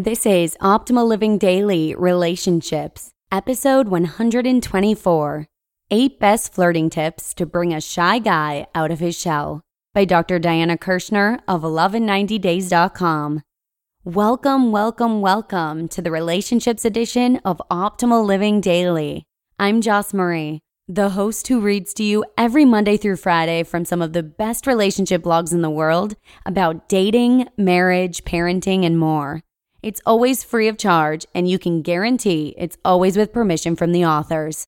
This is Optimal Living Daily Relationships, episode 124 Eight Best Flirting Tips to Bring a Shy Guy Out of His Shell by Dr. Diana Kirschner of lovein90days.com. Welcome, welcome, welcome to the Relationships edition of Optimal Living Daily. I'm Joss Marie, the host who reads to you every Monday through Friday from some of the best relationship blogs in the world about dating, marriage, parenting, and more. It's always free of charge, and you can guarantee it's always with permission from the authors.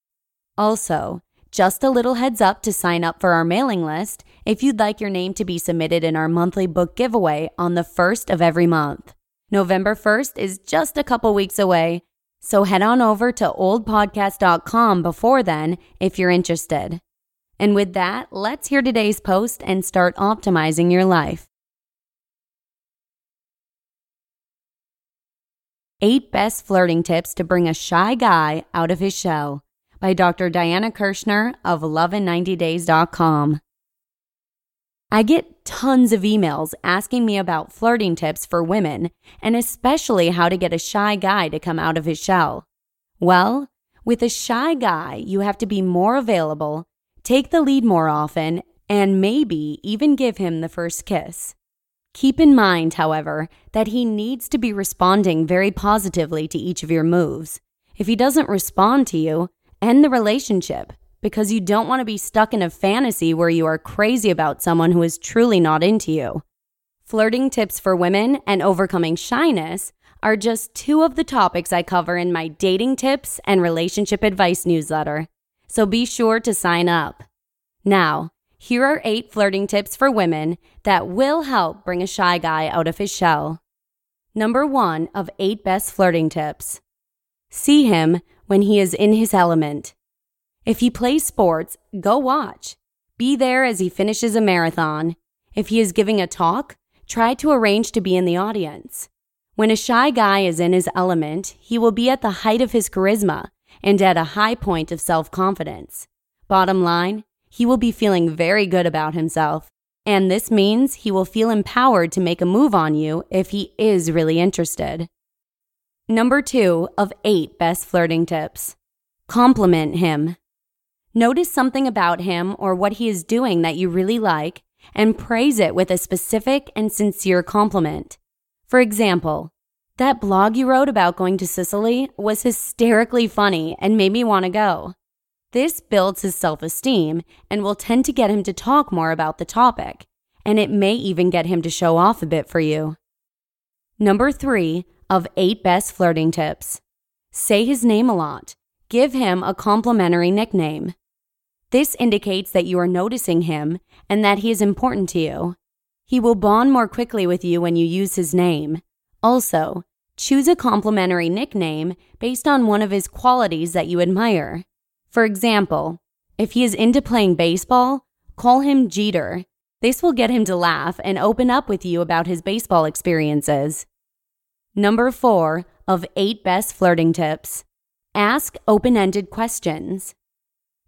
Also, just a little heads up to sign up for our mailing list if you'd like your name to be submitted in our monthly book giveaway on the first of every month. November 1st is just a couple weeks away, so head on over to oldpodcast.com before then if you're interested. And with that, let's hear today's post and start optimizing your life. Eight Best Flirting Tips to Bring a Shy Guy Out of His Shell by Dr. Diana Kirschner of lovein90days.com. I get tons of emails asking me about flirting tips for women and especially how to get a shy guy to come out of his shell. Well, with a shy guy, you have to be more available, take the lead more often, and maybe even give him the first kiss. Keep in mind, however, that he needs to be responding very positively to each of your moves. If he doesn't respond to you, end the relationship because you don't want to be stuck in a fantasy where you are crazy about someone who is truly not into you. Flirting tips for women and overcoming shyness are just two of the topics I cover in my dating tips and relationship advice newsletter. So be sure to sign up. Now, here are eight flirting tips for women that will help bring a shy guy out of his shell. Number one of eight best flirting tips see him when he is in his element. If he plays sports, go watch. Be there as he finishes a marathon. If he is giving a talk, try to arrange to be in the audience. When a shy guy is in his element, he will be at the height of his charisma and at a high point of self confidence. Bottom line, he will be feeling very good about himself. And this means he will feel empowered to make a move on you if he is really interested. Number two of eight best flirting tips compliment him. Notice something about him or what he is doing that you really like and praise it with a specific and sincere compliment. For example, that blog you wrote about going to Sicily was hysterically funny and made me want to go. This builds his self esteem and will tend to get him to talk more about the topic, and it may even get him to show off a bit for you. Number three of eight best flirting tips say his name a lot. Give him a complimentary nickname. This indicates that you are noticing him and that he is important to you. He will bond more quickly with you when you use his name. Also, choose a complimentary nickname based on one of his qualities that you admire. For example, if he is into playing baseball, call him Jeter. This will get him to laugh and open up with you about his baseball experiences. Number four of eight best flirting tips ask open ended questions.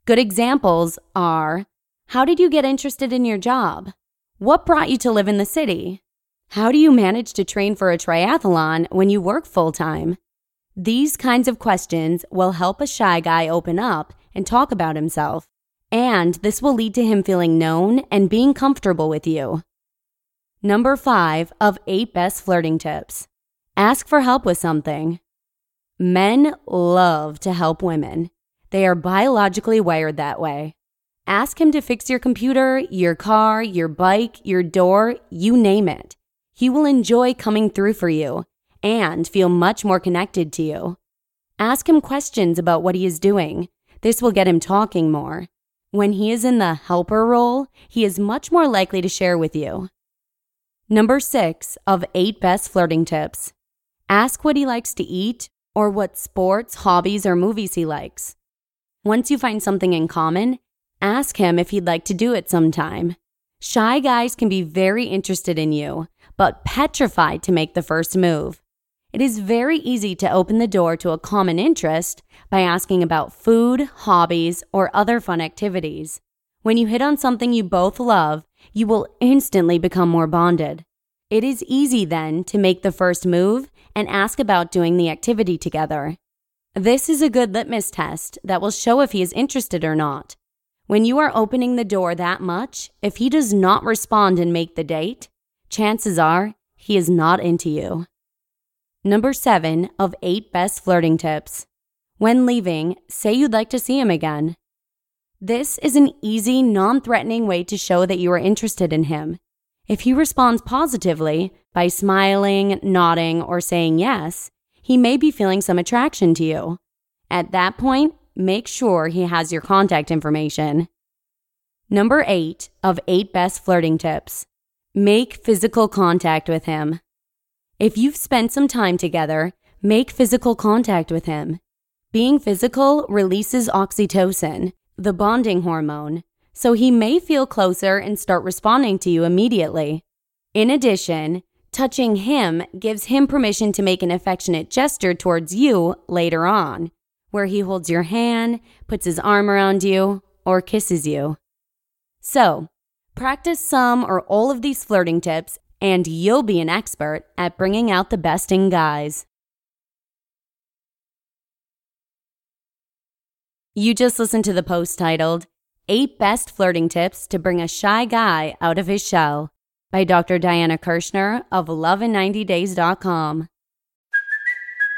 Good examples are How did you get interested in your job? What brought you to live in the city? How do you manage to train for a triathlon when you work full time? These kinds of questions will help a shy guy open up and talk about himself, and this will lead to him feeling known and being comfortable with you. Number five of eight best flirting tips Ask for help with something. Men love to help women. They are biologically wired that way. Ask him to fix your computer, your car, your bike, your door, you name it. He will enjoy coming through for you and feel much more connected to you. Ask him questions about what he is doing. This will get him talking more. When he is in the helper role, he is much more likely to share with you. Number six of eight best flirting tips ask what he likes to eat or what sports, hobbies, or movies he likes. Once you find something in common, ask him if he'd like to do it sometime. Shy guys can be very interested in you, but petrified to make the first move. It is very easy to open the door to a common interest by asking about food, hobbies, or other fun activities. When you hit on something you both love, you will instantly become more bonded. It is easy then to make the first move and ask about doing the activity together. This is a good litmus test that will show if he is interested or not. When you are opening the door that much, if he does not respond and make the date, chances are he is not into you. Number seven of eight best flirting tips. When leaving, say you'd like to see him again. This is an easy, non threatening way to show that you are interested in him. If he responds positively by smiling, nodding, or saying yes, he may be feeling some attraction to you. At that point, make sure he has your contact information. Number eight of eight best flirting tips make physical contact with him. If you've spent some time together, make physical contact with him. Being physical releases oxytocin, the bonding hormone, so he may feel closer and start responding to you immediately. In addition, touching him gives him permission to make an affectionate gesture towards you later on, where he holds your hand, puts his arm around you, or kisses you. So, practice some or all of these flirting tips and you'll be an expert at bringing out the best in guys. You just listened to the post titled, Eight Best Flirting Tips to Bring a Shy Guy Out of His Shell by Dr. Diana Kirschner of Love90days.com.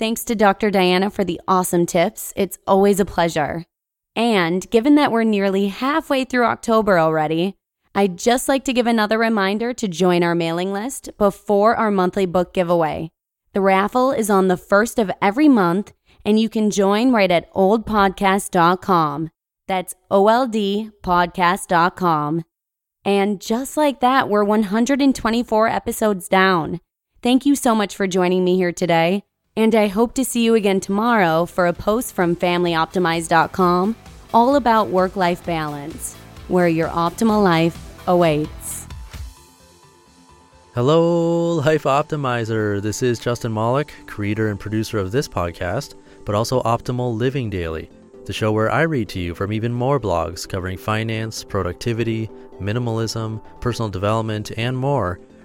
Thanks to Dr. Diana for the awesome tips. It's always a pleasure. And given that we're nearly halfway through October already, I'd just like to give another reminder to join our mailing list before our monthly book giveaway. The raffle is on the first of every month, and you can join right at oldpodcast.com. That's oldpodcast.com. And just like that, we're 124 episodes down. Thank you so much for joining me here today. And I hope to see you again tomorrow for a post from FamilyOptimize.com all about work life balance, where your optimal life awaits. Hello, Life Optimizer. This is Justin Malik, creator and producer of this podcast, but also Optimal Living Daily, the show where I read to you from even more blogs covering finance, productivity, minimalism, personal development, and more